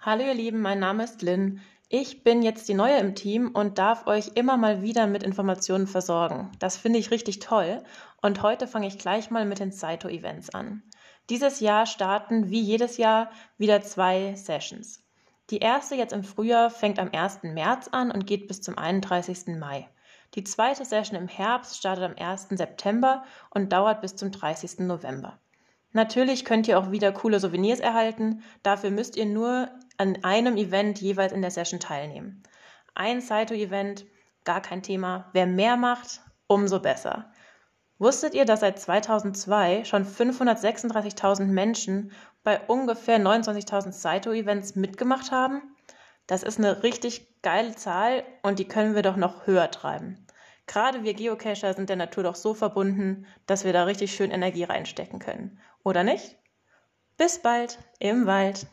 Hallo ihr Lieben, mein Name ist Lynn. Ich bin jetzt die Neue im Team und darf euch immer mal wieder mit Informationen versorgen. Das finde ich richtig toll und heute fange ich gleich mal mit den Saito-Events an. Dieses Jahr starten wie jedes Jahr wieder zwei Sessions. Die erste jetzt im Frühjahr fängt am 1. März an und geht bis zum 31. Mai. Die zweite Session im Herbst startet am 1. September und dauert bis zum 30. November. Natürlich könnt ihr auch wieder coole Souvenirs erhalten. Dafür müsst ihr nur an einem Event jeweils in der Session teilnehmen. Ein Saito-Event, gar kein Thema. Wer mehr macht, umso besser. Wusstet ihr, dass seit 2002 schon 536.000 Menschen bei ungefähr 29.000 Saito-Events mitgemacht haben? Das ist eine richtig geile Zahl und die können wir doch noch höher treiben. Gerade wir Geocacher sind der Natur doch so verbunden, dass wir da richtig schön Energie reinstecken können. Oder nicht? Bis bald im Wald.